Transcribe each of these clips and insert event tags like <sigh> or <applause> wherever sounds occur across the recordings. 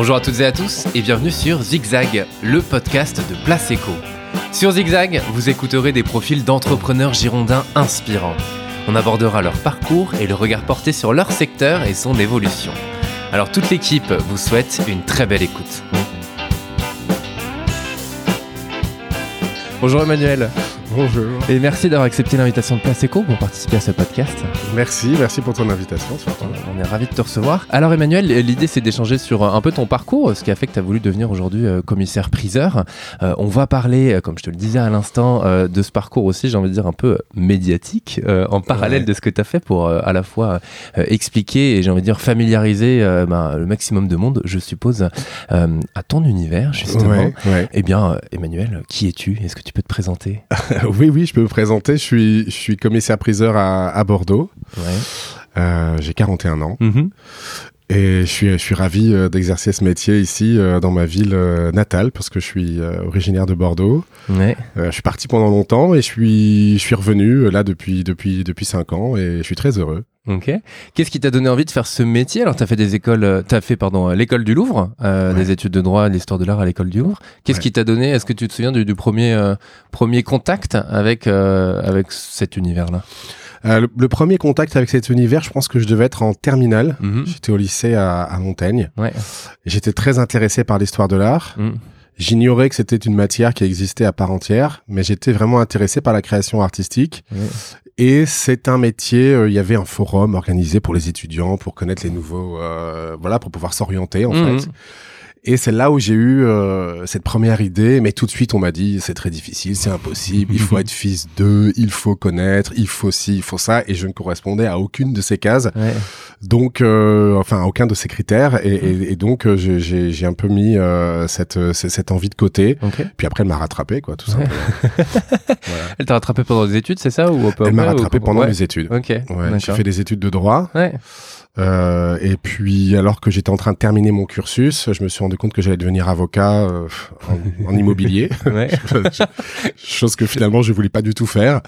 Bonjour à toutes et à tous et bienvenue sur Zigzag, le podcast de Place Eco. Sur Zigzag, vous écouterez des profils d'entrepreneurs girondins inspirants. On abordera leur parcours et le regard porté sur leur secteur et son évolution. Alors toute l'équipe vous souhaite une très belle écoute. Bonjour Emmanuel. Bonjour. Et merci d'avoir accepté l'invitation de Place Eco pour participer à ce podcast. Merci, merci pour ton invitation. On est ravis de te recevoir. Alors Emmanuel, l'idée c'est d'échanger sur un peu ton parcours, ce qui a fait que tu as voulu devenir aujourd'hui euh, commissaire priseur. Euh, on va parler, euh, comme je te le disais à l'instant, de ce parcours aussi, j'ai envie de dire un peu médiatique, en parallèle de ce que tu as fait pour à la fois expliquer et j'ai envie de dire familiariser ben, le maximum de monde, je suppose, à ton univers justement. Eh bien Emmanuel, qui es-tu? Est-ce que tu peux te présenter? <laughs> <laughs> oui, oui, je peux me présenter. Je suis, je suis commissaire priseur à, à Bordeaux. Ouais. Euh, j'ai 41 ans. Mm-hmm. Et je suis, je suis ravi euh, d'exercer ce métier ici euh, dans ma ville euh, natale parce que je suis originaire de Bordeaux. Ouais. je suis parti pendant longtemps et je suis, je suis revenu là depuis depuis depuis cinq ans et je suis très heureux. Ok. Qu'est-ce qui t'a donné envie de faire ce métier? Alors, tu as fait des écoles, tu as fait pardon l'école du Louvre, des études de droit, l'histoire de l'art à l'école du Louvre. Qu'est-ce qui t'a donné? Est-ce que tu te souviens du, du premier premier contact avec avec cet univers-là? Euh, le, premier contact avec cet univers, je pense que je devais être en terminale. Mhm. J'étais au lycée à, à Montaigne. Ouais. J'étais très intéressé par l'histoire de l'art. Mhm. J'ignorais que c'était une matière qui existait à part entière, mais j'étais vraiment intéressé par la création artistique. Et c'est un métier. Euh, il y avait un forum organisé pour les étudiants pour connaître les nouveaux, euh, voilà, pour pouvoir s'orienter en mhm. fait. Et c'est là où j'ai eu euh, cette première idée, mais tout de suite on m'a dit c'est très difficile, c'est impossible, il faut <laughs> être fils d'eux, il faut connaître, il faut ci, il faut ça, et je ne correspondais à aucune de ces cases, ouais. donc euh, enfin à aucun de ces critères, et, et, et donc euh, j'ai un peu mis euh, cette, cette envie de côté, okay. puis après elle m'a rattrapé quoi, tout simplement. <laughs> voilà. Elle t'a rattrapé pendant des études, c'est ça ou Elle m'a rattrapé pendant mes études. Ok. J'ai fait des études de droit. Ouais. Euh, et puis, alors que j'étais en train de terminer mon cursus, je me suis rendu compte que j'allais devenir avocat euh, en, en, immobilier, <laughs> <laughs> chose que finalement je voulais pas du tout faire.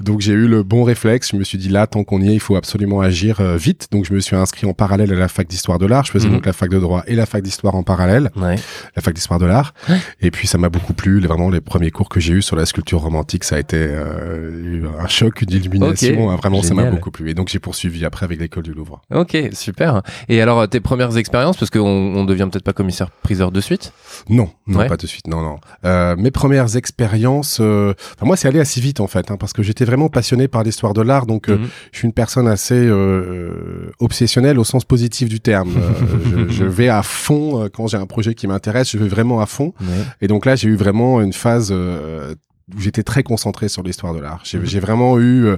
Donc, j'ai eu le bon réflexe. Je me suis dit là, tant qu'on y est, il faut absolument agir euh, vite. Donc, je me suis inscrit en parallèle à la fac d'histoire de l'art. Je faisais mhm. donc la fac de droit et la fac d'histoire en parallèle, ouais. la fac d'histoire de l'art. Et puis, ça m'a beaucoup plu. Vraiment, les premiers cours que j'ai eu sur la sculpture romantique, ça a été euh, un choc, une illumination. Okay. Vraiment, Génial. ça m'a beaucoup plu. Et donc, j'ai poursuivi après avec l'école du Louvre. Ok. Ok, super. Et alors, tes premières expériences, parce qu'on on devient peut-être pas commissaire priseur de suite? Non, non, ouais. pas de suite, non, non. Euh, mes premières expériences, euh, enfin, moi, c'est allé assez vite en fait, hein, parce que j'étais vraiment passionné par l'histoire de l'art, donc mm -hmm. je suis une personne assez euh, obsessionnelle au sens positif du terme. <laughs> je, je, vais à fond quand j'ai un projet qui m'intéresse, je vais vraiment à fond. Ouais. Et donc là, j'ai eu vraiment une phase j'étais très concentré sur l'histoire de l'art. J'ai mmh. vraiment eu euh,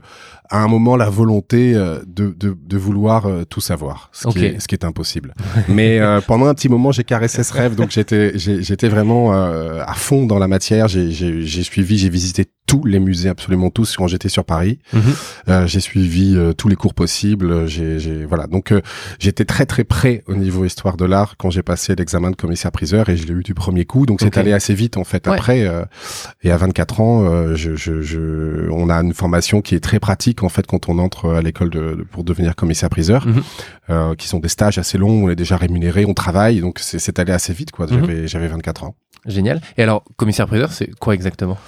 à un moment la volonté euh, de, de, de, vouloir euh, tout savoir, ce, okay. qui est, ce qui est impossible. Mais euh, pendant un petit moment, j'ai caressé ce rêve, donc j'étais j'étais vraiment euh, à fond dans la matière. J'ai suivi, j'ai visité tous les musées, absolument tous, quand j'étais sur Paris. Mmh. j'ai suivi tous les cours possibles. J'ai voilà, donc j'étais très très près au niveau histoire de l'art quand j'ai passé l'examen de commissaire priseur et je l'ai eu du premier coup. Donc c'est allé assez vite en fait. Ouais. Après et à 24 ans, je, je, je, on a une formation qui est très pratique en fait quand on entre à l'école de, de, pour devenir commissaire priseur, mmh. euh, qui sont des stages assez longs, on est déjà rémunéré, on travaille, donc c'est allé assez vite quoi. J'avais mmh. j'avais 24 ans. Génial. Et alors commissaire priseur, c'est quoi exactement?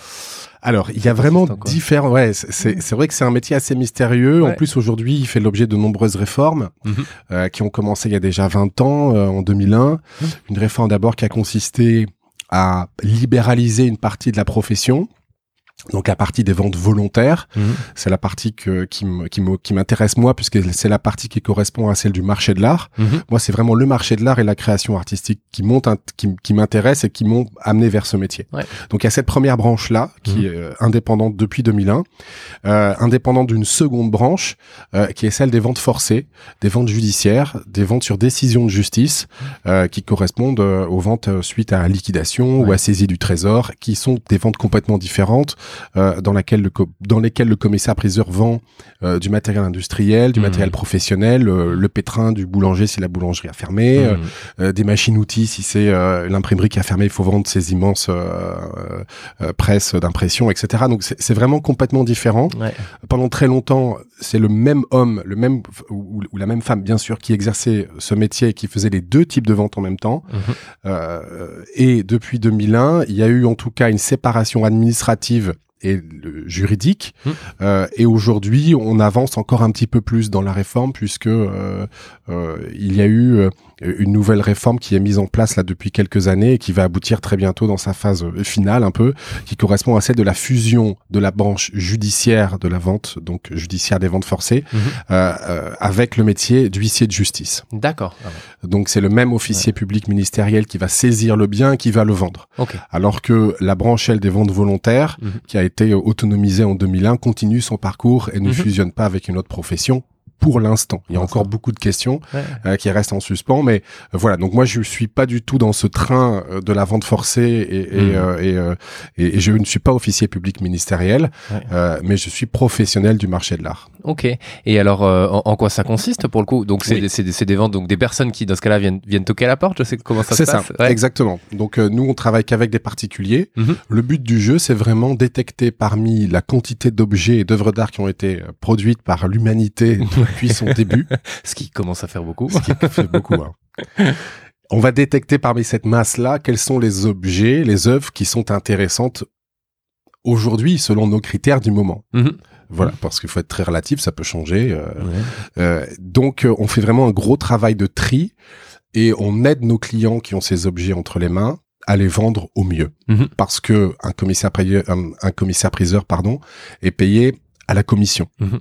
Alors, il y a vraiment différents. Ouais, c'est vrai que c'est un métier assez mystérieux. Ouais. En plus, aujourd'hui, il fait l'objet de nombreuses réformes mmh. euh, qui ont commencé il y a déjà 20 ans, euh, en 2001. Mmh. Une réforme d'abord qui a consisté à libéraliser une partie de la profession donc la partie des ventes volontaires, mmh. c'est la partie que, qui m'intéresse moi puisque c'est la partie qui correspond à celle du marché de l'art. Mmh. Moi, c'est vraiment le marché de l'art et la création artistique qui monte, qui, qui m'intéresse et qui m'ont amené vers ce métier. Ouais. Donc il y a cette première branche là qui mmh. est euh, indépendante depuis 2001, euh, indépendante d'une seconde branche euh, qui est celle des ventes forcées, des ventes judiciaires, des ventes sur décision de justice euh, qui correspondent aux ventes suite à liquidation ouais. ou à saisie du trésor, qui sont des ventes complètement différentes dans laquelle le dans lesquelles le commissaire priseur vend du matériel industriel, du mmh. matériel professionnel, le pétrin du boulanger si la boulangerie a fermé, mmh. des machines-outils si c'est l'imprimerie qui a fermé, il faut vendre ces immenses presses d'impression, etc. Donc c'est vraiment complètement différent. Pendant très longtemps, c'est le même homme, le même ou, la même femme, bien sûr, qui exerçait ce métier et qui faisait les deux types de ventes en même temps. Euh, et depuis 2001, il y a eu en tout cas une séparation administrative et juridique. Mhm. Euh, et aujourd'hui, on avance encore un petit peu plus dans la réforme puisque euh, il y a eu une nouvelle réforme qui est mise en place là depuis quelques années et qui va aboutir très bientôt dans sa phase euh, finale un peu, qui correspond à celle de la fusion de la branche judiciaire de la vente, donc judiciaire des ventes forcées, mhm. euh, euh, avec le métier d'huissier de justice. D'accord. Ah donc c'est le même officier public ministériel qui va saisir le bien, qui va le vendre. Alors que la branche elle des ventes volontaires, mhm. qui a été autonomisée en 2001, continue son parcours et ne mhm. fusionne pas avec une autre profession pour l'instant. Il y a encore beaucoup de questions euh, qui restent en suspens, mais euh, voilà. Donc moi, je suis pas du tout dans ce train euh, de la vente forcée et, et, hmm. et, et, je ne suis pas officier public ministériel, mais je suis professionnel du marché de l'art. Ok. Et alors, en, quoi ça consiste pour le coup? Donc c'est des, des, ventes, donc des personnes qui, dans ce cas-là, viennent, viennent toquer à la porte. Je sais comment ça se passe? C'est ça, exactement. Donc nous, on travaille qu'avec des particuliers. Mhm. Le but du jeu, c'est vraiment détecter parmi la quantité d'objets et d'œuvres d'art qui ont été produites par l'humanité <laughs> depuis son début. <laughs> Ce qui commence à faire beaucoup. Ce qui fait beaucoup. Hein. On va détecter parmi cette masse-là quels sont les objets, les œuvres qui sont intéressantes aujourd'hui selon nos critères du moment. Mhm. Voilà, parce qu'il faut être très relatif, ça peut changer. Euh, euh, donc, euh, on fait vraiment un gros travail de tri et on aide nos clients qui ont ces objets entre les mains à les vendre au mieux, mhm. parce que un commissaire, un, commissaire priseur, pardon, est payé à la commission. Mhm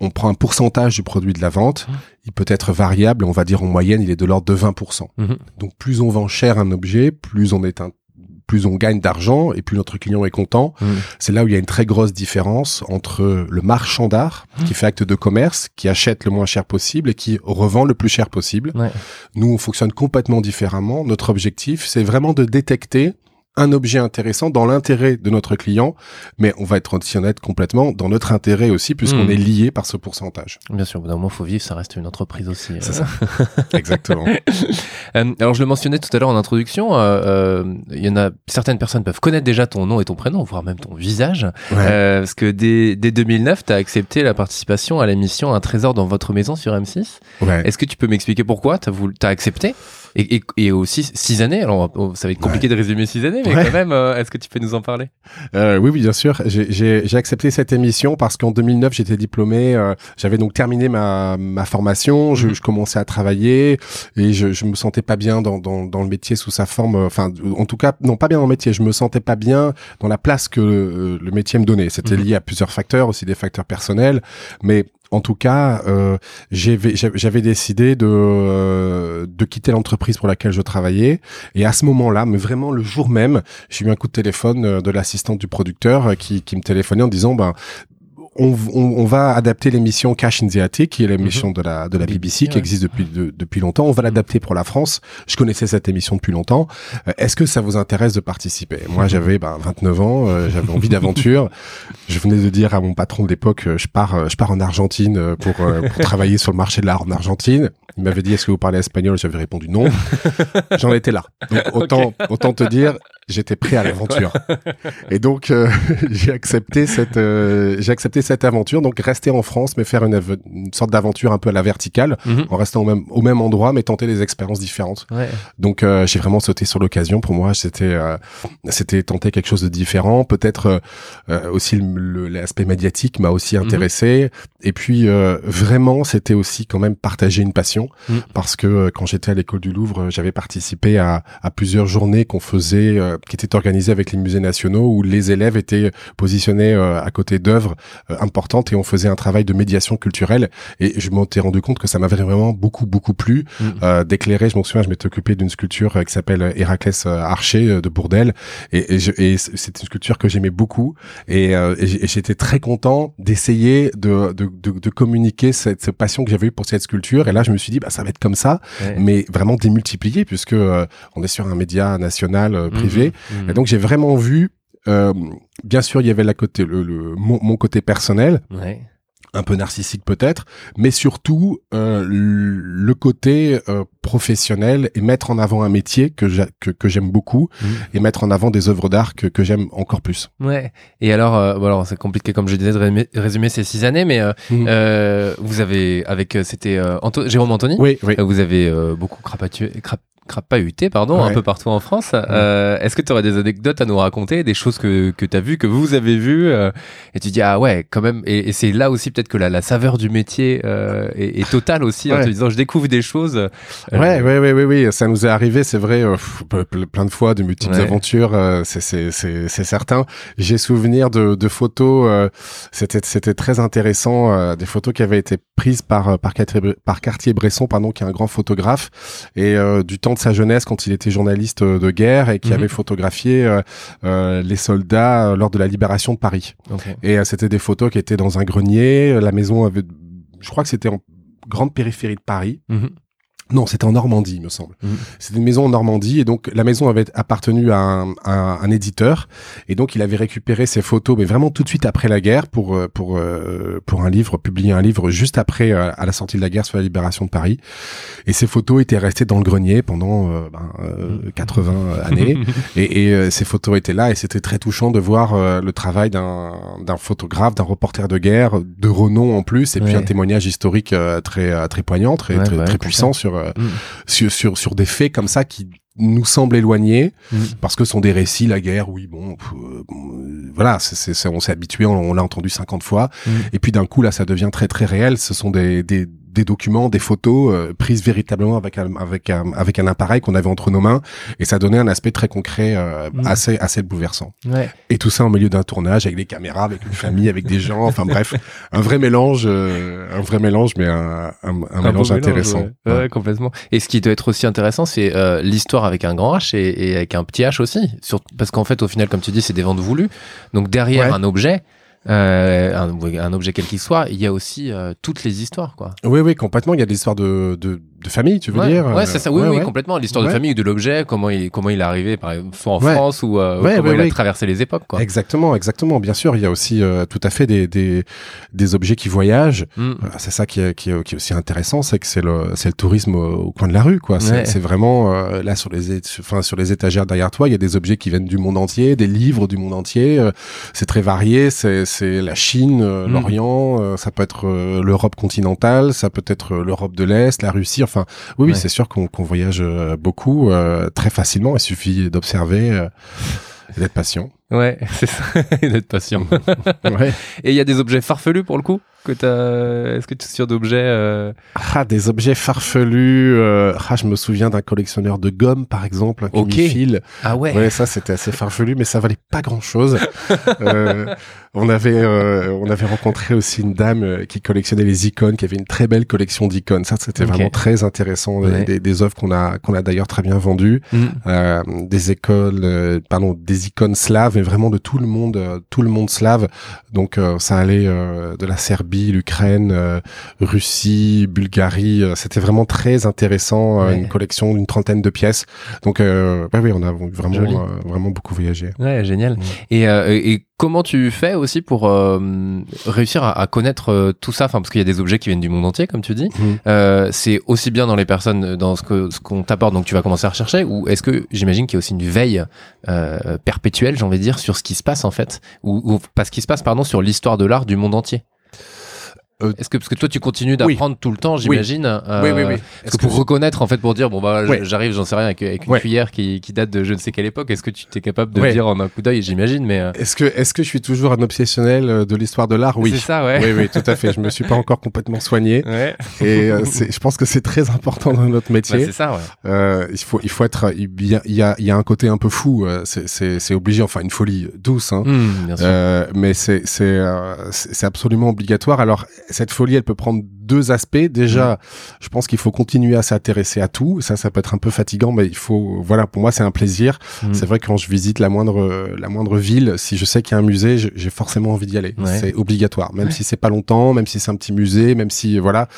on prend un pourcentage du produit de la vente, mmh. il peut être variable, on va dire en moyenne, il est de l'ordre de 20%. Mmh. Donc plus on vend cher un objet, plus on est un plus on gagne d'argent et plus notre client est content. Mmh. C'est là où il y a une très grosse différence entre le marchand d'art qui fait acte de commerce, qui achète le moins cher possible et qui revend le plus cher possible. Nous, on fonctionne complètement différemment. Notre objectif, c'est vraiment de détecter un objet intéressant dans l'intérêt de notre client, mais on va être aussi honnête complètement dans notre intérêt aussi, puisqu'on hmm. est lié par ce pourcentage. Bien sûr, d'un moment, faut vivre, ça reste une entreprise aussi. C'est ça. <laughs> Exactement. Euh, alors, je le mentionnais tout à l'heure en introduction, euh, euh, il y en a certaines personnes peuvent connaître déjà ton nom et ton prénom, voire même ton visage, parce que dès, dès 2009, tu as accepté la participation à l'émission Un trésor dans votre maison sur M6. Est-ce que tu peux m'expliquer pourquoi tu as, as accepté? Et, et, et, aussi six années. Alors, ça va être compliqué de résumer six années, mais quand même, euh, est-ce que tu peux nous en parler? Euh, Oui, oui, bien sûr. J'ai accepté cette émission parce qu'en 2009, j'étais diplômé. Euh, J'avais donc terminé ma, ma formation. Je, mhm. je, commençais à travailler et je, je me sentais pas bien dans, dans, dans, le métier sous sa forme. Euh, enfin, en tout cas, non, pas bien dans le métier. Je me sentais pas bien dans la place que le, le métier me donnait. C'était mhm. lié à plusieurs facteurs, aussi des facteurs personnels, mais en tout cas, euh, j'avais décidé de, euh, de quitter l'entreprise pour laquelle je travaillais. Et à ce moment-là, mais vraiment le jour même, j'ai eu un coup de téléphone euh, de l'assistante du producteur qui, qui me téléphonait en disant, ben, on, on, va adapter l'émission Cash in the Attic, qui est l'émission mhm. de la de la BBC, qui existe depuis depuis longtemps. On va l'adapter pour la France. Je connaissais cette émission depuis longtemps. Euh, est-ce que ça vous intéresse de participer? Moi, mhm. j'avais ben, 29 ans, euh, j'avais envie d'aventure. <laughs> je venais de dire à mon patron de l'époque, euh, je pars je pars en Argentine pour, pour travailler sur le marché de l'art en Argentine. Il m'avait dit est-ce que vous parlez espagnol? J'avais répondu non. <laughs> J'en étais là. Donc autant autant te dire j'étais prêt à l'aventure. et donc euh, <laughs> j'ai accepté cette euh, j'ai accepté cette aventure donc rester en France mais faire une, une sorte d'aventure un peu à la verticale mhm. en restant au même au même endroit mais tenter des expériences différentes. Ouais. Donc euh, j'ai vraiment sauté sur l'occasion pour moi c'était c'était tenter quelque chose de différent, peut-être aussi l'aspect médiatique m'a aussi mhm. intéressé et puis vraiment c'était aussi quand même partager une passion mhm. parce que quand j'étais à l'école du Louvre, j'avais participé à, à plusieurs journées qu'on faisait qui était organisé avec les musées nationaux où les élèves étaient positionnés euh, à côté d'œuvres euh, importantes et on faisait un travail de médiation culturelle. Et je m'étais rendu compte que ça m'avait vraiment beaucoup beaucoup plu mm. euh, d'éclairer. Je m'en souviens, je m'étais occupé d'une sculpture qui s'appelle Héraclès Archer de Bourdelle et, et, et c'est une sculpture que j'aimais beaucoup et, et j'étais très content d'essayer de, de, de, de, communiquer cette, cette passion que j'avais eue pour cette sculpture. Et là, je me suis dit, bah ça va être comme ça, mais vraiment démultiplié puisque on est sur un média national privé. Et donc j'ai vraiment vu bien sûr, il y avait la côté, le, le mon, mon, côté personnel. Ouais un peu narcissique peut-être, mais surtout euh, le côté euh, professionnel et mettre en avant un métier que que, que j'aime beaucoup mmh. et mettre en avant des œuvres d'art que, que j'aime encore plus. Ouais. Et alors, euh, bon, alors c'est compliqué comme je disais de résumer, ces six années, mais euh, mmh. euh, vous avez avec euh, c'était Jérôme Anthony? Oui, oui. vous avez beaucoup crapatué, crap crapahuté, pardon, un peu partout en France. Euh, Est-ce que tu aurais des anecdotes à nous raconter, des choses que, que tu as vues, que vous avez vues, euh, et tu dis, ah ouais, quand même, et, et c'est là aussi peut-être que la, la, saveur du métier euh, est, est, totale aussi, en te disant, je découvre des choses. Ouais, ouais, ouais, ouais, oui, ça nous est arrivé, c'est vrai, plein de fois, de multiples aventures, c'est certain. J'ai souvenir de, de photos, c'était c'était très intéressant, des photos qui avaient été prises par, par, par Cartier-Bresson, pardon, qui est un grand photographe, et du temps sa jeunesse quand il était journaliste euh, de guerre et qui mhm. avait photographié euh, euh, les soldats lors de la libération de Paris. Et c'était des photos qui étaient dans un grenier. La maison avait, je crois que c'était en grande périphérie de Paris. Mhm. Non, c'était en Normandie, il me semble. Mmh. C'était une maison en Normandie et donc la maison avait appartenu à un, à un, éditeur et donc il avait récupéré ces photos, mais vraiment tout de suite après la guerre pour euh, pour euh, pour un livre, publier un livre juste après euh, à la sortie de la guerre sur la libération de Paris. Et ces photos étaient restées dans le grenier pendant ben, 80 mmh. années <laughs> et, et ces photos étaient là et c'était très touchant de voir le travail d'un d'un photographe, d'un reporter de guerre de renom en plus et puis un témoignage historique très très poignant, très très, très puissant sur euh, mm. sur, sur, sur des faits comme ça qui nous semblent éloignés mm. parce que ce sont des récits la guerre oui bon euh, voilà c'est on s'est habitué on, l'a entendu 50 fois mm. et puis d'un coup là ça devient très très réel ce sont des, des des documents, des photos euh, prises véritablement avec un, avec un, avec un appareil qu'on avait entre nos mains et ça donnait un aspect très concret euh, mm. assez assez bouleversant. Ouais. Et tout ça au milieu d'un tournage avec des caméras, avec une famille, avec des gens, enfin bref, un vrai mélange, euh, un vrai mélange, mais un, un, mélange intéressant. ouais. complètement. Et ce qui doit être aussi intéressant, c'est l'histoire avec un grand H et, et, avec un petit H aussi, sur, parce qu'en fait, au final, comme tu dis, c'est des ventes voulues. Donc derrière un objet, euh, un, objet quel qu'il soit, il y a aussi euh, toutes les histoires, quoi. Oui, oui, complètement. Il y a des histoires de, de famille, tu veux dire Ouais, c'est ça. Oui, oui, complètement. L'histoire de famille ou de l'objet, comment il, comment il est arrivé, par exemple, soit en France ou, euh, comment il a traversé les époques, quoi. Exactement, exactement. Bien sûr, il y a aussi euh, tout à fait des, des, des objets qui voyagent. Mm. c'est ça qui est, qui, est, qui est aussi intéressant, c'est que c'est le, c'est le tourisme au, coin de la rue, quoi. C'est vraiment là sur les, enfin sur les étagères derrière toi, il y a des objets qui viennent du monde entier, des livres du monde entier. c'est très varié. C'est c'est la Chine, euh, mm. l'Orient, euh, ça peut être euh, l'Europe continentale, ça peut être l'Europe de l'Est, la Russie. Enfin, oui, oui c'est sûr qu'on voyage beaucoup, très facilement. Il suffit d'observer et d'être patient. Ouais, <laughs> c'est ça, <laughs> d'être patient. <laughs> ouais. Et il y a des objets farfelus pour le coup que t'as. Est-ce que tu es sûr d'objets Ah, des objets farfelus. Ah, je me souviens d'un collectionneur de gomme, par exemple, un okay. Ah ouais. Ouais, ça c'était assez farfelu, mais ça valait pas grand-chose. on avait euh, on avait rencontré aussi une dame euh, qui collectionnait les icônes, qui avait une très belle collection d'icônes. Ça, c'était vraiment très intéressant. Des, des, œuvres qu'on a qu'on a d'ailleurs très bien vendues, mm. euh, des écoles, pardon, des icônes slaves, mais vraiment de tout le monde, tout le monde slave. Donc ça allait de la Serbie, l'Ukraine, Russie, Bulgarie. c'était vraiment très intéressant. Une collection d'une trentaine de pièces. Donc oui, on a vraiment vraiment beaucoup voyagé. Ouais, génial. Et, et comment tu fais aussi pour euh, réussir à, connaître euh, tout ça? Enfin, parce qu'il y a des objets qui viennent du monde entier, comme tu dis. Euh, c'est aussi bien dans les personnes, dans ce que ce qu'on t'apporte, donc tu vas commencer à rechercher, ou est-ce que j'imagine qu'il y a aussi une veille perpétuelle, j'ai envie de dire, sur ce qui se passe en fait, ou, ou pas ce qui se passe, pardon, sur l'histoire de l'art du monde entier euh, Est-ce que parce que toi tu continues d'apprendre tout le temps, j'imagine. Euh, oui. oui, oui, Est-ce que pour reconnaître en fait pour dire bon bah j'arrive, j'en sais rien avec, une cuillère qui, qui, date de je ne sais quelle époque. Est-ce que tu es capable de dire en un coup d'œil, j'imagine, mais euh, est-ce que est-ce que je suis toujours un obsessionnel de l'histoire de l'art? Oui. C'est ça, ouais. Oui, oui, tout à fait. Je me suis pas encore complètement soigné. <laughs> Ouais. Et je pense que c'est très important dans notre métier. Bah, c'est ça, ouais. il faut il faut être il y a il y a, il y a un côté un peu fou. c'est c'est obligé. Enfin une folie douce, hein. Mmh, bien sûr. mais c'est c'est c'est absolument obligatoire. Alors cette folie, elle peut prendre deux aspects. Déjà, mm. je pense qu'il faut continuer à s'intéresser à tout. Ça, ça peut être un peu fatigant, mais il faut, voilà, pour moi, c'est un plaisir. Mm. C'est vrai que quand je visite la moindre, la moindre ville, si je sais qu'il y a un musée, j'ai forcément envie d'y aller. C'est obligatoire, même si c'est pas longtemps, même si c'est un petit musée, même si, voilà.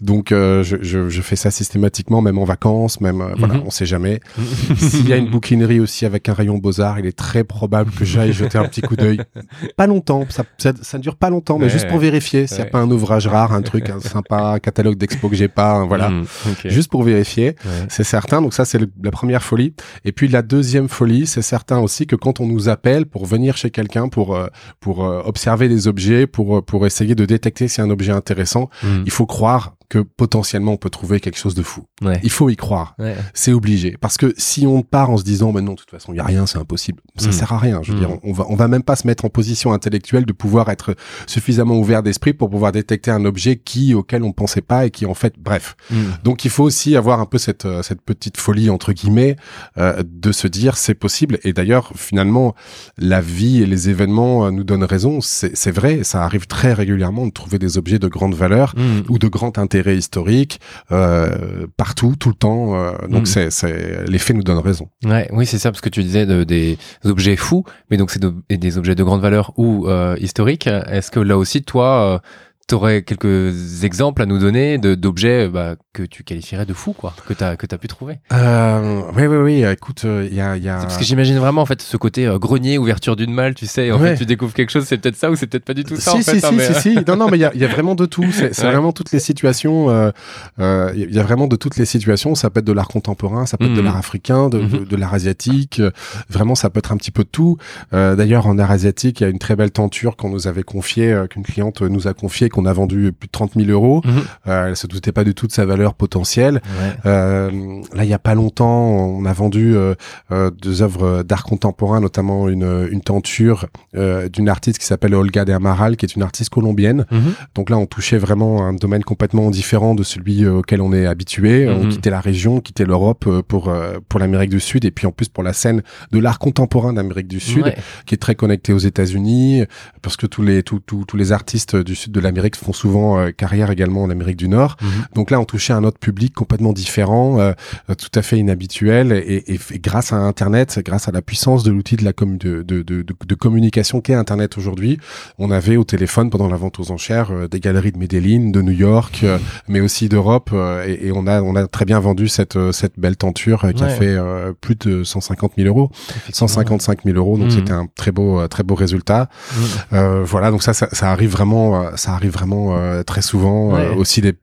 Donc, euh, je, je, je, fais ça systématiquement, même en vacances, même, euh, voilà, mm-hmm. on sait jamais. <laughs> S'il y a une bouquinerie aussi avec un rayon beaux-arts, il est très probable que j'aille jeter un petit coup d'œil. <laughs> Pas longtemps, ça, ça, ça, dure pas longtemps, mais juste pour vérifier s'il n'y a pas un ouvrage rare, un truc sympa, catalogue d'expo que j'ai pas, voilà. Mm, juste pour vérifier, c'est certain. Donc ça, c'est la première folie. Et puis la deuxième folie, c'est certain aussi que quand on nous appelle pour venir chez quelqu'un, pour, euh, pour euh, observer des objets, pour, euh, pour essayer de détecter si un objet est intéressant, mm. il faut croire que potentiellement on peut trouver quelque chose de fou. Il faut y croire. C'est obligé. Parce que si on part en se disant, ben non, de toute façon, il y a rien, c'est impossible, ça mm. sert à rien. Je veux dire, mm. on va, on va même pas se mettre en position intellectuelle de pouvoir être suffisamment ouvert d'esprit pour pouvoir détecter un objet qui, auquel on pensait pas et qui en fait, bref. Mm. Donc il faut aussi avoir un peu cette, euh, cette petite folie, entre guillemets, euh, de se dire, c'est possible. Et d'ailleurs, finalement, la vie et les événements euh, nous donnent raison. C'est vrai, ça arrive très régulièrement de trouver des objets de grande valeur ou de grand intérêt historique euh, partout, tout le temps. Euh, donc mm. c'est, les faits nous donnent raison. Ouais, oui, c'est ça, parce que tu disais de, des objets fous, mais donc c'est des objets de grande valeur ou euh, historiques. Est-ce que là aussi, toi, tu aurais quelques exemples à nous donner d'objets bah, que tu qualifierais de fous, quoi, que tu as, que as pu trouver euh, Oui, oui, oui. Écoute, il euh, y a. Y a... Parce que j'imagine vraiment, en fait, ce côté euh, grenier, ouverture d'une malle, tu sais, en fait, tu découvres quelque chose, c'est peut-être ça ou c'est peut-être pas du tout ça. Si, en si, fait, hein, si, mais... si, si. Non, non, mais il y a, y a, vraiment de tout. C'est vraiment toutes les situations. Il euh, y a vraiment de toutes les situations. Ça peut être de l'art contemporain, ça peut être de mhm. l'art africain, de, de, mhm. de l'art asiatique. Vraiment, ça peut être un petit peu de tout. D'ailleurs, en art asiatique, il y a une très belle tenture qu'on nous avait confiée, qu'une cliente nous a confiée, qu'on a vendue plus de 30 000 euros. Euh, elle se doutait pas du tout de sa valeur potentielle. Euh, là, il y a pas longtemps, on a vendu euh, euh deux œuvres d'art contemporain, notamment une, une tenture euh, d'une artiste qui s'appelle Olga de Amaral, qui est une artiste colombienne. Mhm. Donc là, on touchait vraiment un domaine complètement différent de celui auquel on est habitué. On mhm. quittait la région, quittait l'Europe pour pour l'Amérique du Sud et puis en plus pour la scène de l'art contemporain d'Amérique du Sud, qui est très connecté aux États-Unis, parce que tous les tous tous les artistes du sud de l'Amérique font souvent carrière également en Amérique du Nord. Mhm. Donc là, on touchait un autre public complètement différent, euh, euh, tout à fait inhabituel. Et, et, grâce à Internet, grâce à la puissance de l'outil de la com de, de, de, de communication qu'est Internet aujourd'hui, on avait au téléphone pendant la vente aux enchères euh, des galeries de Medellin, de New York, mais aussi d'Europe. Et, et, on a on a très bien vendu cette cette belle tenture qui a fait plus de 150 000 euros, 155 000 euros. Donc c'était un très beau très beau résultat. Voilà, donc ça, ça, ça arrive vraiment ça arrive vraiment très souvent aussi des,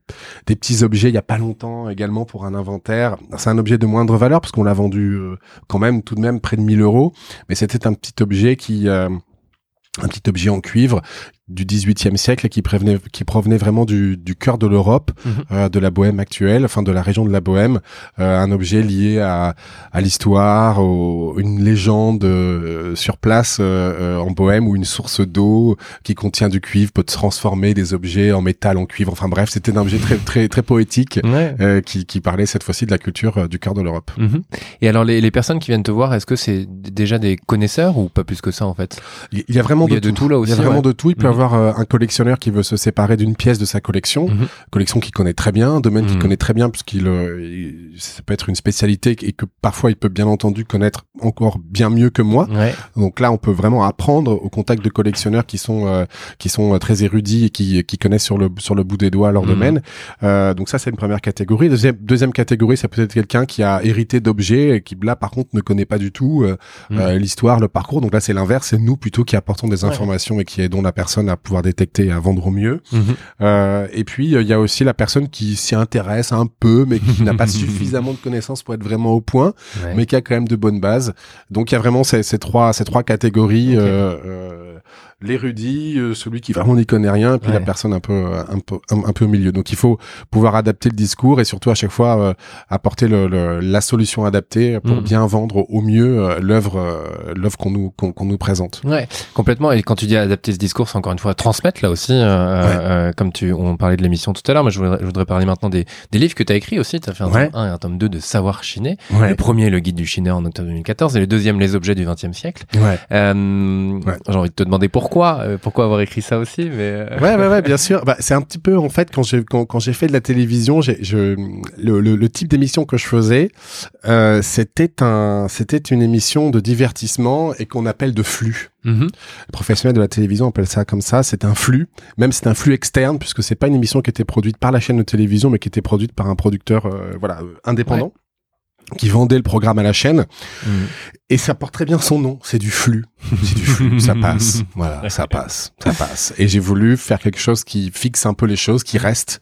des petits objets il y a pas longtemps également pour un inventaire. C'est un objet de moindre valeur parce qu'on l'a vendu euh, quand même tout de même près de 1000 euros, mais c'était un petit objet qui euh, un petit objet en cuivre du XVIIIe siècle qui, prévenait, qui provenait vraiment du, du cœur de l'Europe, mhm. euh, de la Bohème actuelle, enfin de la région de la Bohème, euh, un objet lié à, à l'histoire, une légende euh, sur place euh, en Bohème où une source d'eau qui contient du cuivre peut transformer des objets en métal, en cuivre. Enfin bref, c'était un objet très très très poétique qui, qui parlait cette fois-ci de la culture du cœur de l'Europe. Mhm. Et alors les, les personnes qui viennent te voir, est-ce que c'est déjà des connaisseurs ou pas plus que ça en fait? Il y a vraiment de, tout. là aussi. Il y a vraiment de tout. Il peut mhm. Euh, un collectionneur qui veut se séparer d'une pièce de sa collection, mhm. collection qu'il connaît très bien, domaine qu'il mhm. connaît très bien puisqu'il euh, ça peut être une spécialité et que parfois il peut bien entendu connaître encore bien mieux que moi. Donc là, on peut vraiment apprendre au contact de collectionneurs qui sont euh, qui sont très érudits et qui, qui connaissent sur le sur le bout des doigts leur mhm. domaine. donc ça, c'est une première catégorie. Deuxième, deuxième catégorie, ça peut être quelqu'un qui a hérité d'objets et qui là, par contre, ne connaît pas du tout l'histoire, le parcours. Donc là, c'est l'inverse. C'est nous plutôt qui apportons des informations et qui aidons la personne à pouvoir détecter et à vendre au mieux. Mhm. Euh, et puis il y a aussi la personne qui s'y intéresse un peu, mais qui n'a pas <laughs> suffisamment de connaissances pour être vraiment au point, mais qui a quand même de bonnes bases. Donc il y a vraiment ces, ces trois ces trois catégories. Euh, euh, l'érudit, euh, celui qui vraiment n'y connaît rien, puis la personne un peu, euh, un peu, un, peu au milieu. Donc il faut pouvoir adapter le discours et surtout à chaque fois euh, apporter le, la solution adaptée pour mm. bien vendre au mieux l'œuvre, l'œuvre qu'on nous, qu'on nous présente. Ouais, complètement. Et quand tu dis adapter ce discours, c'est encore une fois transmettre là aussi, comme tu, on parlait de l'émission tout à l'heure, mais je voudrais, parler maintenant des, livres que tu as écrits aussi. Tu as fait un tome 1 et un tome 2 de Savoir chiner. Le premier, le guide du chineur en octobre 2014, et le deuxième, les objets du XXe siècle. J'ai envie de te demander pourquoi, pourquoi avoir écrit ça aussi, mais. Ouais, ouais, ouais, bien sûr. Bah, c'est un petit peu en fait quand j'ai quand, quand j'ai fait de la télévision, j'ai je le, le, type d'émission que je faisais, euh, c'était un c'était une émission de divertissement et qu'on appelle de flux. Mm-hmm. Les professionnels de la télévision appellent ça comme ça. C'est un flux, même c'est un flux externe puisque c'est pas une émission qui était produite par la chaîne de télévision, mais qui était produite par un producteur euh, voilà indépendant qui vendait le programme à la chaîne. Mm. Et ça porte très bien son nom, c'est du flux. C'est du flux, ça <laughs> passe. Voilà, ça passe, ça passe. Et j'ai voulu faire quelque chose qui fixe un peu les choses, qui reste,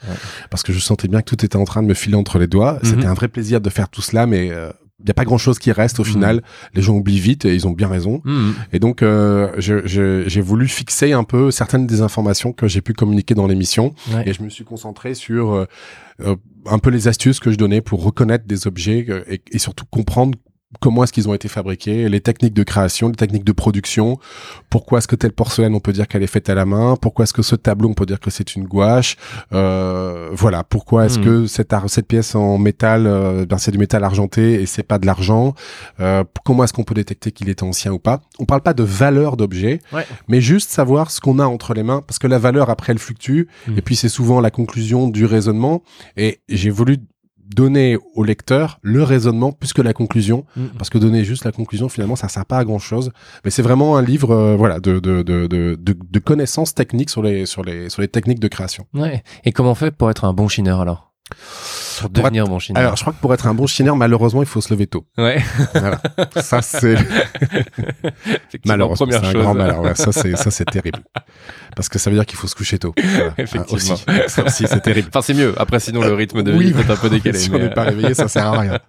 parce que je sentais bien que tout était en train de me filer entre les doigts. C'était mm-hmm. un vrai plaisir de faire tout cela, mais euh, n'y a pas grand chose qui reste au mm. final. Les gens oublient vite et ils ont bien raison. Mm. Et donc, euh, j'ai voulu fixer un peu certaines des informations que j'ai pu communiquer dans l'émission. Et je me suis concentré sur euh, euh, un peu les astuces que je donnais pour reconnaître des objets et, et surtout comprendre comment est-ce qu'ils ont été fabriqués, les techniques de création, les techniques de production, pourquoi est-ce que telle porcelaine on peut dire qu'elle est faite à la main, pourquoi est-ce que ce tableau on peut dire que c'est une gouache, euh, voilà, pourquoi est-ce hmm. que cette, cette pièce en métal, euh, ben c'est du métal argenté et c'est pas de l'argent, euh, comment est-ce qu'on peut détecter qu'il est ancien ou pas? On parle pas de valeur d'objet, mais juste savoir ce qu'on a entre les mains, parce que la valeur après elle fluctue, hmm. et puis c'est souvent la conclusion du raisonnement, et j'ai voulu donner au lecteur le raisonnement plus que la conclusion, mm. parce que donner juste la conclusion, finalement, ça sert pas à grand chose. Mais c'est vraiment un livre, euh, voilà, de, de, de, de, de connaissances techniques sur les, sur les, sur les techniques de création. Ouais. Et comment on fait pour être un bon chineur alors? Pour devenir bon chineur. Alors, je crois que pour être un bon chineur, malheureusement, il faut se lever tôt. Ouais. Voilà. Ça, c'est. <laughs> malheureusement, c'est un grand malheur. Ouais, ça, c'est, ça, c'est terrible. Parce que ça veut dire qu'il faut se coucher tôt. <laughs> Effectivement. aussi. aussi c'est terrible. Enfin, c'est mieux. Après, sinon, le rythme de vie est un peu décalé. si on n'est pas réveillé, ça sert à rien.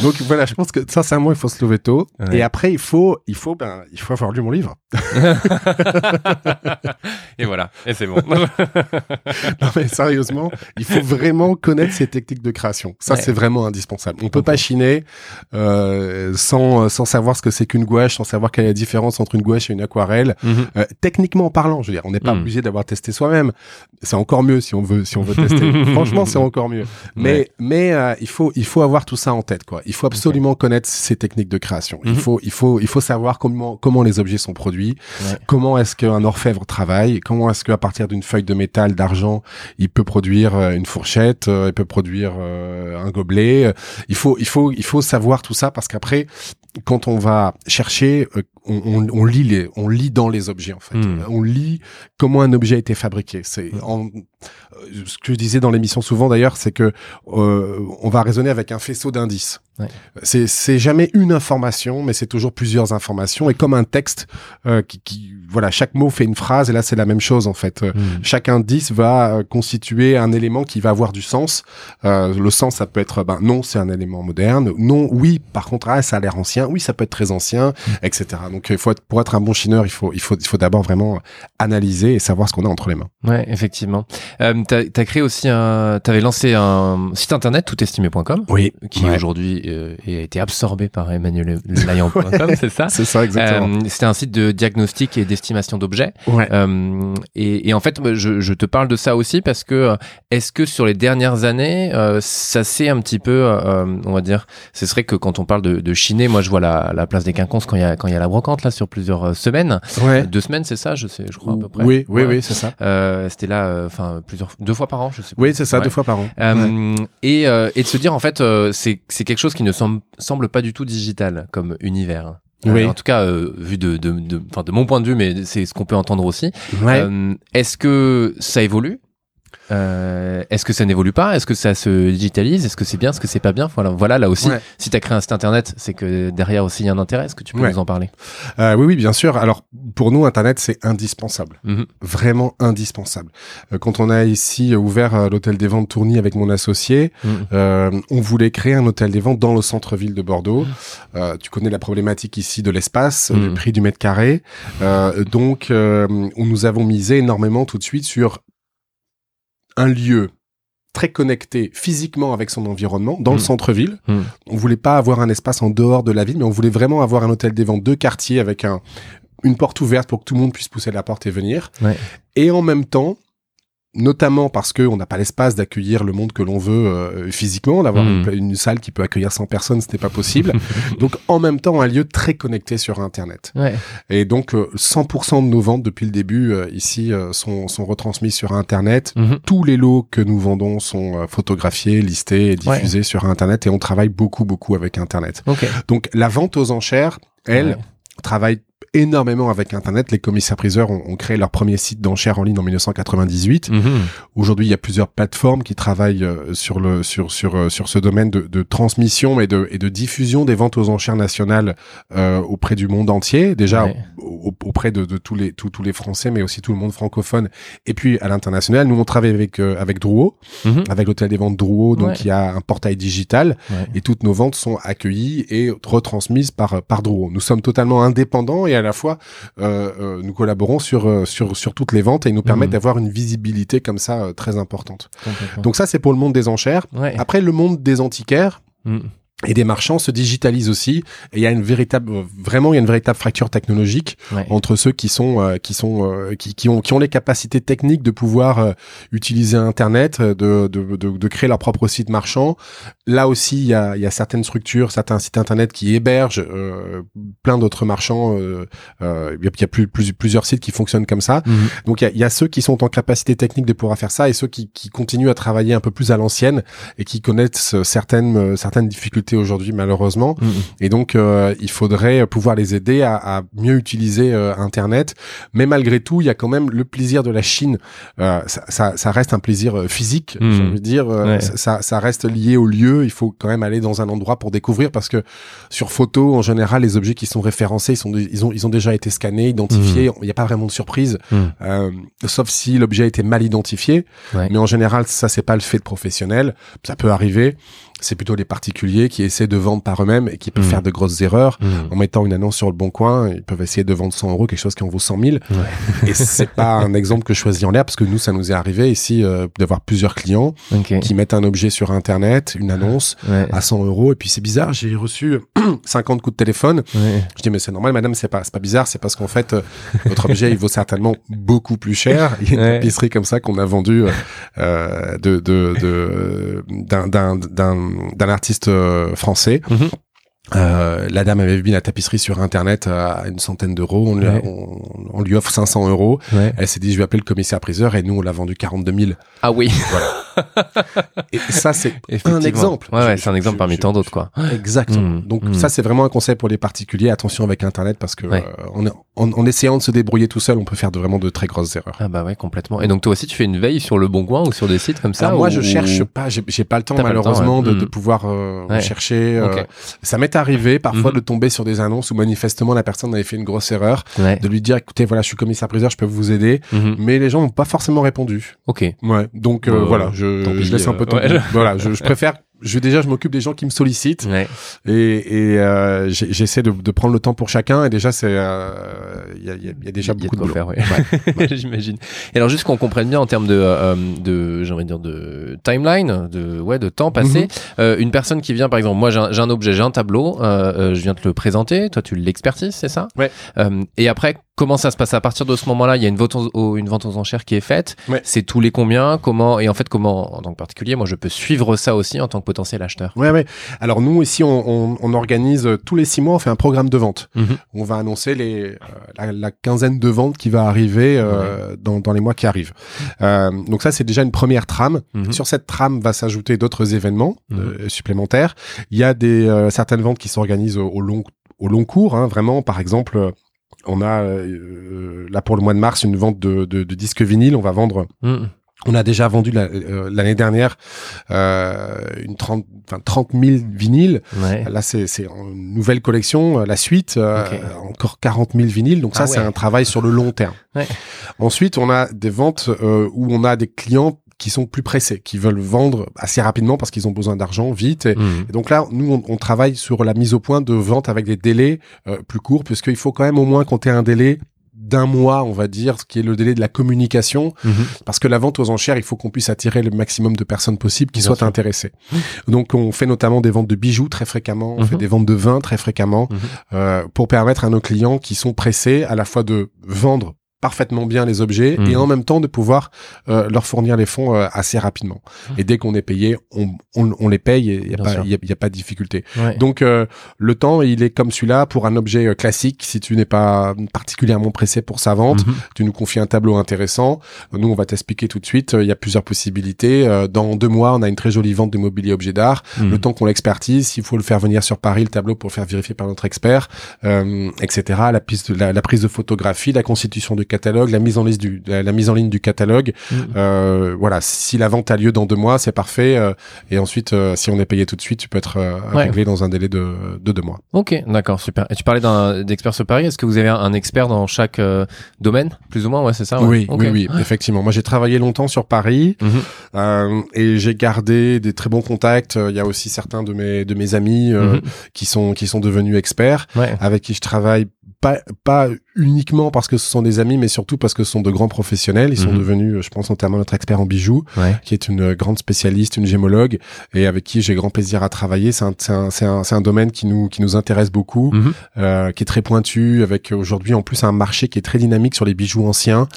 Donc, voilà, je pense que sincèrement, il faut se lever tôt. Et après, il faut, il faut, ben, il faut avoir lu mon livre. <laughs> et voilà. Et c'est bon. non, mais sérieusement, il faut vraiment connaître ces techniques de création. Ça, c'est vraiment indispensable. On peut pas chiner euh, sans sans savoir ce que c'est qu'une gouache, sans savoir quelle est la différence entre une gouache et une aquarelle. Mhm. euh, techniquement parlant, je veux dire, on n'est pas mhm. obligé d'avoir testé soi-même. C'est encore mieux si on veut si on veut tester. <laughs> Franchement, c'est encore mieux. Mais mais euh, il faut il faut avoir tout ça en tête quoi. Il faut absolument connaître ces techniques de création. Il mhm. faut il faut il faut savoir comment comment les objets sont produits, comment est-ce qu'un orfèvre travaille, comment est-ce qu'à partir d'une feuille de métal d'argent, il peut produire euh, une fourchette, euh, il peut produire euh, un gobelet. Il faut, il faut, il faut savoir tout ça parce qu'après, quand on va chercher, on, on, lit les, on lit dans les objets en fait. Hmm. On lit comment un objet a été fabriqué. C'est hmm. Ce que je disais dans l'émission souvent d'ailleurs, c'est que on va raisonner avec un faisceau d'indices. Ouais. C'est jamais une information, mais c'est toujours plusieurs informations. Et comme un texte, qui, qui, voilà, chaque mot fait une phrase. Et là, c'est la même chose en fait. Hmm. Chaque indice va constituer un élément qui va avoir du sens. Euh, le sens, ça peut être, ben non, c'est un élément moderne. Non, oui, par contre, ah, ça a l'air ancien. Oui, ça peut être très ancien, mm. etc. Donc, il faut pour être un bon chineur, il faut, il faut, il faut d'abord vraiment analyser et savoir ce qu'on a entre les mains. Ouais, effectivement. Euh, t'as as créé aussi un, t'avais lancé un site internet toutestimé.com. Oui. Qui aujourd'hui euh, a été absorbé par Emmanuel <laughs> Layan.com, c'est ça C'est ça, exactement. Euh, C'était un site de diagnostic et d'estimation d'objets. Ouais. Euh, et, et, en fait, je, je, te parle de ça aussi parce que euh, est-ce que sur les dernières années, ça s'est un petit peu, on va dire, ce serait que quand on parle de, de chiner, moi je vois la, la place des quinconces quand il y a quand il y a la brocante là sur plusieurs semaines, ouais. deux semaines, c'est ça, je sais, je crois à peu près. Oui, oui, oui, c'est ça. C'était là, enfin plusieurs, deux fois par an, je sais. Oui, c'est ça, deux fois par an. Et et de se dire en fait, c'est c'est quelque chose qui ne semble semble pas du tout digital comme univers. Oui. en tout cas, vu de, de, de, de, mon point de vue, mais c'est ce qu'on peut entendre aussi. Ouais. Est-ce que ça évolue? Euh, est-ce que ça n'évolue pas? Est-ce que ça se digitalise? Est-ce que c'est bien? Est-ce que c'est pas bien? Voilà, voilà là aussi, si tu as créé un site internet, c'est que derrière aussi il y a un intérêt. Est-ce que tu peux nous en parler? Euh, Oui, oui, bien sûr. Alors pour nous, internet c'est indispensable, mhm. vraiment indispensable. Euh, quand on a ici ouvert l'hôtel des ventes Tourny avec mon associé, mhm. on voulait créer un hôtel des ventes dans le centre-ville de Bordeaux. Mhm. tu connais la problématique ici de l'espace, le prix du mètre carré. donc, nous avons misé énormément tout de suite sur un lieu très connecté physiquement avec son environnement dans le hmm. centre-ville. On hmm. On voulait pas avoir un espace en dehors de la ville, mais on voulait vraiment avoir un hôtel des ventes de quartier avec un une porte ouverte pour que tout le monde puisse pousser la porte et venir. Ouais. Et en même temps, notamment parce qu'on n'a pas l'espace d'accueillir le monde que l'on veut euh, physiquement, d'avoir Mm. une, une salle qui peut accueillir 100 personnes, ce n'est pas possible. <laughs> donc en même temps, un lieu très connecté sur Internet. Ouais. Et donc euh, 100% de nos ventes depuis le début euh, ici euh, sont, sont retransmises sur Internet. Mhm. Tous les lots que nous vendons sont euh, photographiés, listés et diffusés sur Internet et on travaille beaucoup, beaucoup avec Internet. Ok. Donc la vente aux enchères, elle, Ouais. travaille énormément avec Internet. Les commissaires-priseurs ont, ont créé leur premier site d'enchères en ligne en 1998. Mhm. Aujourd'hui, il y a plusieurs plateformes qui travaillent euh, sur le sur sur euh, sur ce domaine de, de transmission et de et de diffusion des ventes aux enchères nationales euh, auprès du monde entier. Déjà Ouais. au- auprès de, de tous les tous, tous les Français, mais aussi tout le monde francophone. Et puis à l'international, nous on travaille avec euh, avec Drouot, Mhm. avec l'hôtel des ventes Drouot, donc Ouais. il y a un portail digital Ouais. et toutes nos ventes sont accueillies et retransmises par par Drouot. Nous sommes totalement indépendants et à la fois euh, euh, nous collaborons sur sur sur toutes les ventes et ils nous permettent Mhm. d'avoir une visibilité comme ça très importante. Donc ça c'est pour le monde des enchères. ouais. Après le monde des antiquaires Mhm. Et des marchands se digitalise aussi et il y a une véritable euh, vraiment il y a une véritable fracture technologique Ouais. entre ceux qui sont euh, qui sont euh, qui, qui ont qui ont les capacités techniques de pouvoir euh, utiliser internet de, de, de de créer leur propre site marchand là aussi il y a y a certaines structures certains sites internet qui hébergent euh, plein d'autres marchands euh, euh, il y a, y a plus, plus- plusieurs sites qui fonctionnent comme ça Mhm. donc il y a, y a ceux qui sont en capacité technique de pouvoir faire ça et ceux qui, qui continuent à travailler un peu plus à l'ancienne et qui connaissent euh, certaines euh, certaines difficultés aujourd'hui malheureusement. Mhm. Et donc euh, il faudrait pouvoir les aider à, à mieux utiliser euh, Internet. Mais malgré tout, il y a quand même le plaisir de la Chine. Euh, ça, ça, ça reste un plaisir euh, physique, Mhm. j'ai envie de dire. Euh, Ouais. ça, ça reste lié au lieu. Il faut quand même aller dans un endroit pour découvrir parce que sur photo, en général, les objets qui sont référencés, ils, sont, ils, ont, ils ont déjà été scannés, identifiés. Il n'y a pas vraiment de surprise, Mhm. euh, sauf si l'objet a été mal identifié. Ouais. Mais en général, ça, c'est pas le fait de professionnel. Ça peut arriver. C'est plutôt les particuliers qui essaient de vendre par eux-mêmes et qui peuvent Mhm. faire de grosses erreurs. Mhm. En mettant une annonce sur le bon coin, ils peuvent essayer de vendre 100 euros, quelque chose qui en vaut 100 000. Ouais. <laughs> Et c'est pas un exemple que je choisis en l'air parce que nous, ça nous est arrivé ici euh, d'avoir plusieurs clients qui mettent un objet sur Internet, une annonce Ouais. à 100 euros. Et puis c'est bizarre, j'ai reçu <clears throat> 50 coups de téléphone. Ouais. Je dis mais c'est normal, madame, c'est pas, c'est pas bizarre, c'est parce qu'en fait euh, votre objet il vaut certainement beaucoup plus cher. Il y a une tapisserie comme ça qu'on a vendue euh, euh, de de de d'un d'un artiste euh, français. Mhm. Euh, la dame avait vu la tapisserie sur internet à une centaine d'euros. On, lui a- Ouais. on, on lui offre 500 euros. Ouais. Elle s'est dit je vais appeler le commissaire priseur et nous on l'a vendu 42 000. Ah oui. <laughs> Et ça c'est un exemple. Ouais, c'est un exemple je- parmi je- tant d'autres, quoi. Exactement. Mm, Donc mm. ça c'est vraiment un conseil pour les particuliers. Attention avec Internet parce que Ouais. euh, en, en, en essayant de se débrouiller tout seul, on peut faire de, vraiment de très grosses erreurs. Ah bah ouais, complètement. Et donc toi aussi, tu fais une veille sur le Bon Coin ou sur des sites comme ça Alors moi ou- je cherche pas, j'ai pas le temps le malheureusement ouais. de, de pouvoir euh, Ouais. chercher. euh, Ok. ça m'est arrivé parfois Mhm. de tomber sur des annonces où manifestement la personne avait fait une grosse erreur, Ouais. de lui dire écoutez voilà je suis commissaire priseur, je peux vous aider, Mhm. mais les gens n'ont pas forcément répondu. Ok. Ouais, donc euh, Bon, voilà, je, tant pis, je laisse un peu euh. Voilà, je, je préfère. Je déjà je m'occupe des gens qui me sollicitent Ouais. et, et euh, j'essaie de, de prendre le temps pour chacun et déjà c'est euh, il y, a, y a- y a déjà y a beaucoup de, boulot. faire, ouais. <laughs> J'imagine. Et alors juste qu'on comprenne bien en termes de, euh, de j'ai envie de dire de timeline, de ouais, de temps passé. Mhm. Euh, une personne qui vient, par exemple, moi j'ai un, un objet, j'ai un tableau, euh, euh, je viens te le présenter, toi tu l'expertises, c'est ça? Ouais. Euh, et après, comment ça se passe à partir de ce moment-là? Il y a une vente aux, aux- une vente aux enchères qui est faite. Ouais. C'est tous les combien? Comment Et en fait, comment en tant que particulier, moi je peux suivre ça aussi en tant que potentiel acheteur. Ouais, ouais. Alors nous ici, on, on, on organise euh, tous les six mois, on fait un programme de vente. Mhm. On va annoncer les euh, la, la quinzaine de ventes qui va arriver euh, dans, dans les mois qui arrivent. Euh, donc ça, c'est déjà une première trame. Mhm. Sur cette trame va s'ajouter d'autres événements Mhm. supplémentaires. Il y a des certaines ventes qui s'organisent au, au long au long cours, hein, vraiment. Par exemple, on a euh, là pour le mois de mars une vente de, de, de disques vinyles. On va vendre Mhm. on a déjà vendu la- euh, l'année dernière euh, une 30, enfin, 30 000 vinyles. Ouais. Là, c'est une nouvelle collection, la suite, euh, encore 40 000 vinyles. Donc ça, Ah c'est un travail sur le long terme. Ouais. Ensuite, on a des ventes euh, où on a des clients qui sont plus pressés, qui veulent vendre assez rapidement parce qu'ils ont besoin d'argent vite. Et, et donc là, nous, on, on travaille sur la mise au point de vente avec des délais euh, plus courts, puisqu'il faut quand même au moins compter un délai d'un mois, on va dire, ce qui est le délai de la communication, mhm. parce que la vente aux enchères, il faut qu'on puisse attirer le maximum de personnes possibles qui soient intéressées. Donc, on fait notamment des ventes de bijoux très fréquemment, on fait mhm. des ventes de vin très fréquemment, euh, pour permettre à nos clients qui sont pressés à la fois de vendre parfaitement bien les objets et mhm. en même temps de pouvoir euh, leur fournir les fonds euh, assez rapidement. Mhm. Et dès qu'on est payé, on, on, on les paye et il n'y a, pas, y a, y a, pas de difficulté. Donc euh, le temps, il est comme celui-là pour un objet classique. Si tu n'es pas particulièrement pressé pour sa vente, mhm. tu nous confies un tableau intéressant. Nous, on va t'expliquer tout de suite. Il y a plusieurs possibilités. dans deux mois, on a une très jolie vente de mobilier objet d'art. Le temps qu'on l'expertise, s'il faut le faire venir sur Paris, le tableau pour le faire vérifier par notre expert, etc. La, piste, la, la prise de photographie, la constitution de catalogue, la mise en liste du, la, mise en ligne du catalogue. Mm. Euh, voilà, si la vente a lieu dans deux mois, c'est parfait. Euh, et ensuite, euh, si on est payé tout de suite, tu peux être réglé dans un délai de, de deux mois. Ok, d'accord, super. Et tu parlais d'un d'expert sur Paris. Est-ce que vous avez un, expert dans chaque domaine, plus ou moins? Ouais, c'est ça. Oui, oui, oui, effectivement. Moi, j'ai travaillé longtemps sur Paris mm-hmm. et j'ai gardé des très bons contacts. Il y a aussi certains de mes de mes amis mm-hmm. qui sont qui sont devenus experts, avec qui je travaille pas, pas uniquement parce que ce sont des amis, mais surtout parce que ce sont de grands professionnels. Ils sont mhm. devenus, je pense notamment notre expert en bijoux, qui est une grande spécialiste, une gémologue, et avec qui j'ai grand plaisir à travailler. C'est un, un, un, un, domaine qui nous, qui nous intéresse beaucoup, mhm. euh, qui est très pointu, avec aujourd'hui en plus un marché qui est très dynamique sur les bijoux anciens,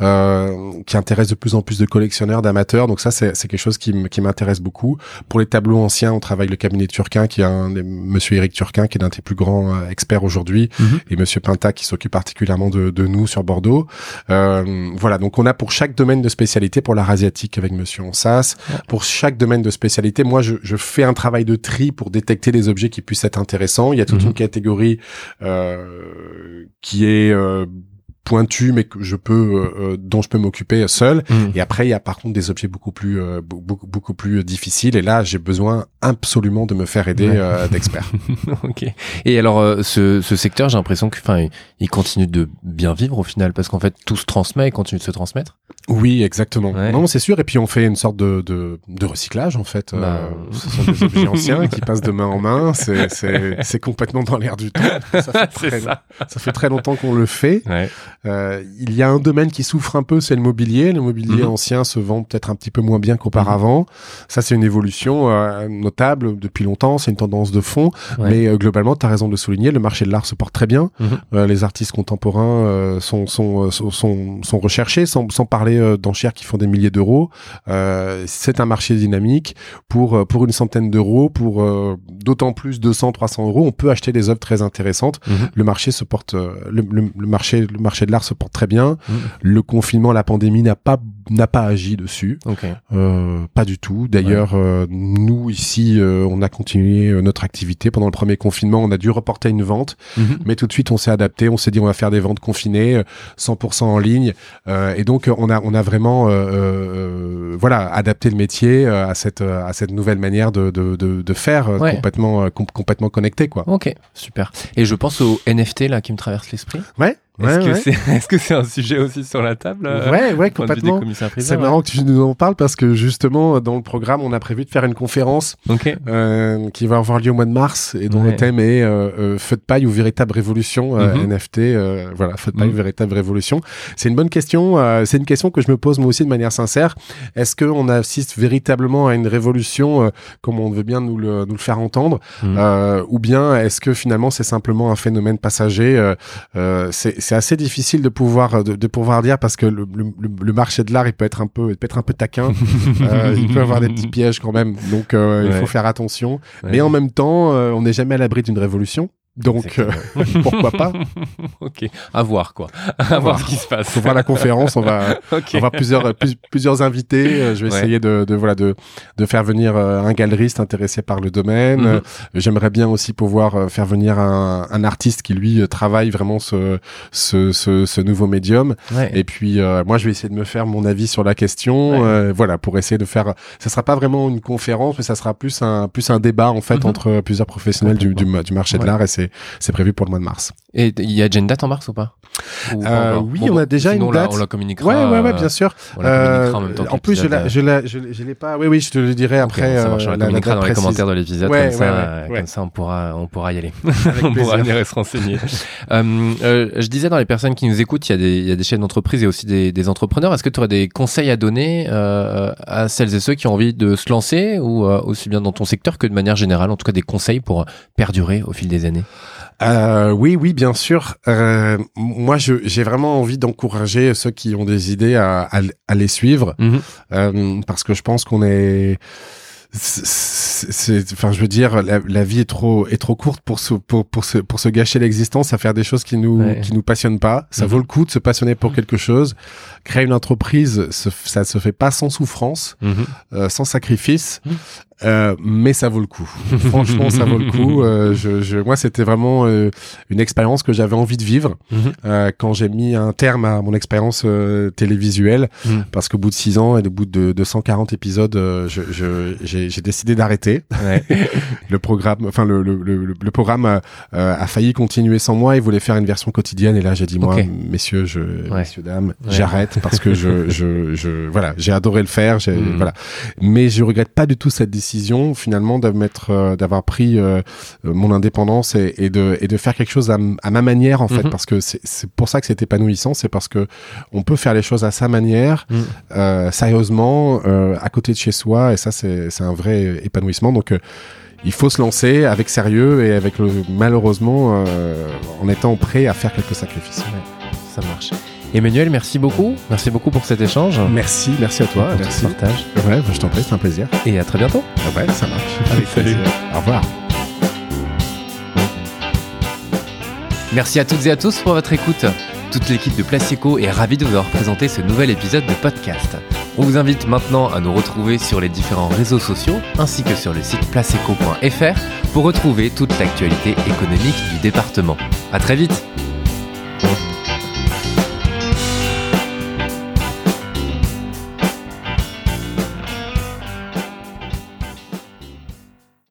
euh, qui intéresse de plus en plus de collectionneurs, d'amateurs. Donc ça, c'est quelque chose qui m'intéresse beaucoup. Pour les tableaux anciens, on travaille le cabinet Turquin, qui est un, Monsieur Eric Turquin, qui est l'un des plus grands euh, experts aujourd'hui, mhm. et Monsieur Pinta qui s'occupe particulièrement de, de, nous sur Bordeaux. Euh, voilà, donc on a pour chaque domaine de spécialité, pour l'art asiatique avec Monsieur Onsas, pour chaque domaine de spécialité, moi je, je, fais un travail de tri pour détecter des objets qui puissent être intéressants. Il y a toute mhm. une catégorie euh, qui est euh, pointu mais que je peux euh, euh, dont je peux m'occuper seul. Mm. et après il y a par contre des objets beaucoup plus euh, beaucoup beaucoup plus difficiles. Et là j'ai besoin absolument de me faire aider d'experts. <laughs> Ok. Et alors ce, ce secteur j'ai l'impression que enfin il continue de bien vivre au final parce qu'en fait tout se transmet et continue de se transmettre. Oui exactement. Non c'est sûr. Et puis on fait une sorte de de, de recyclage en fait bah, <laughs> ce sont des objets anciens qui passent de main en main. C'est c'est <laughs> c'est complètement dans l'air du temps. Ça fait très, ça. ça fait très longtemps qu'on le fait. Ouais. Euh, il y a un domaine qui souffre un peu, c'est le mobilier. Le mobilier mhm. ancien se vend peut-être un petit peu moins bien qu'auparavant. Mhm. Ça, c'est une évolution euh, notable depuis longtemps. C'est une tendance de fond. Mais euh, globalement, tu as raison de le souligner, le marché de l'art se porte très bien. Mhm. les artistes contemporains sont, sont, sont, sont, recherchés, sans, sans parler d'enchères qui font des milliers d'euros. c'est un marché dynamique. Pour, pour une centaine d'euros, pour d'autant plus 200, 300 euros, on peut acheter des œuvres très intéressantes. Le marché se porte, le, le marché, le marché de se porte très bien. Mmh. Le confinement, la pandémie n'a pas n'a pas agi dessus. Euh, pas du tout. D'ailleurs, euh, nous ici, euh, on a continué euh, notre activité pendant le premier confinement. On a dû reporter une vente, mmh. mais tout de suite, on s'est adapté. On s'est dit, on va faire des ventes confinées, 100% en ligne. et donc, on a on a vraiment voilà adapté le métier à cette à cette nouvelle manière de de, de, de faire complètement complètement connecté quoi. Ok, super. Et je pense au NFT là qui me traverse l'esprit. Ouais. Est-ce que c'est <laughs> est-ce que c'est un sujet aussi sur la table euh, Ouais, ouais, complètement. C'est marrant que tu nous en parles parce que justement dans le programme on a prévu de faire une conférence euh, qui va avoir lieu au mois de mars et dont le thème est euh, euh, feu de paille ou véritable révolution euh, mhm. NFT. Euh, voilà, feu de paille ou mhm. véritable révolution. C'est une bonne question. c'est une question que je me pose moi aussi de manière sincère. Est-ce que on assiste véritablement à une révolution comme on veut bien nous le, nous le faire entendre, mhm. ou bien est-ce que finalement c'est simplement un phénomène passager C'est c'est assez difficile de pouvoir de, de, pouvoir dire parce que le, le, le marché de l'art il peut être un peu il peut être un peu taquin. <laughs> Euh, il peut avoir des petits pièges quand même. Donc euh, il faut faire attention. Mais en même temps euh, on n'est jamais à l'abri d'une révolution donc euh, <laughs> pourquoi pas <laughs> Ok, à voir quoi, à voir ce qui se passe. On voir la conférence, on va, <laughs> on va plusieurs plusieurs invités. Euh, je vais essayer de, de, voilà de de faire venir euh, un galeriste intéressé par le domaine. Mhm. J'aimerais bien aussi pouvoir faire venir un, un, artiste qui lui travaille vraiment ce ce, ce, ce nouveau médium. Et puis moi je vais essayer de me faire mon avis sur la question. voilà pour essayer de faire. Ça sera pas vraiment une conférence, mais ça sera plus un plus un débat en fait mhm. entre plusieurs professionnels du, du, du marché de l'art et c'est c'est c'est prévu pour le mois de mars. Et il y a déjà une date en mars ou pas? Euh, Oui, on a déjà une date. On la communiquera. Ouais, ouais, ouais, bien sûr. On la communiquera en même temps. En plus, je la, je la, je, l'ai pas. Oui, oui, je te le dirai après. ça marche, on la communiquera dans les commentaires de l'épisode. Ouais, comme, ouais, ça, ouais, comme ça, on pourra, on pourra y aller. <laughs> <laughs> On pourra venir se renseigner. euh, euh, je disais dans les personnes qui nous écoutent, il y a des, il y a des chaînes d'entreprise et aussi des, des entrepreneurs. Est-ce que tu aurais des conseils à donner euh, à celles et ceux qui ont envie de se lancer ou euh, aussi bien dans ton secteur que de manière générale, en tout cas des conseils pour perdurer au fil des années? Euh, oui, oui, bien sûr. Euh, moi, j'ai vraiment envie d'encourager ceux qui ont des idées à, à, à les suivre, Mhm. euh, parce que je pense qu'on est c'est, enfin, je veux dire, la, la vie est trop est trop courte pour se pour pour se pour se gâcher l'existence à faire des choses qui nous Ouais. qui nous passionnent pas. Ça Mhm. vaut le coup de se passionner pour quelque chose. Créer une entreprise, se- ça se fait pas sans souffrance, euh, sans sacrifice, Mhm. euh, mais ça vaut le coup. <laughs> Franchement, ça vaut le coup. Euh, je, je, moi, c'était vraiment euh, une expérience que j'avais envie de vivre Mhm. euh, quand j'ai mis un terme à mon expérience euh, télévisuelle, Mhm. parce qu'au bout de six ans et au bout de 240 épisodes, euh, je, je, j'ai, décidé d'arrêter. Ouais. <laughs> Le programme, enfin le, le, le, le programme euh, a failli continuer sans moi. Il voulait faire une version quotidienne et là j'ai dit moi, messieurs, je, Ouais. messieurs dames, Ouais. j'arrête <laughs> parce que je, je, je, voilà, j'ai adoré le faire. J'ai, Mhm. voilà, mais je regrette pas du tout cette décision finalement de mettre, euh, d'avoir pris euh, euh, mon indépendance et, et de et de faire quelque chose à, ma manière en fait Mhm. parce que c'est c'est pour ça que c'est épanouissant, c'est parce que on peut faire les choses à sa manière, Mhm. euh, sérieusement, euh, à côté de chez soi et ça c'est c'est un vrai épanouissement donc. euh, il faut se lancer avec sérieux et avec le malheureusement euh, en étant prêt à faire quelques sacrifices. Ça marche. Emmanuel, merci beaucoup. Merci beaucoup pour cet échange. Merci, merci à toi, pour merci. partage. Ouais, bah, je t'en prie, c'est un plaisir. Et à très bientôt. Ah ouais, ça marche. Avec Salut. Au revoir. Merci à toutes et à tous pour votre écoute. Toute l'équipe de Placeco est ravie de vous avoir présenté ce nouvel épisode de podcast. On vous invite maintenant à nous retrouver sur les différents réseaux sociaux ainsi que sur le site placeco.fr pour retrouver toute l'actualité économique du département. À très vite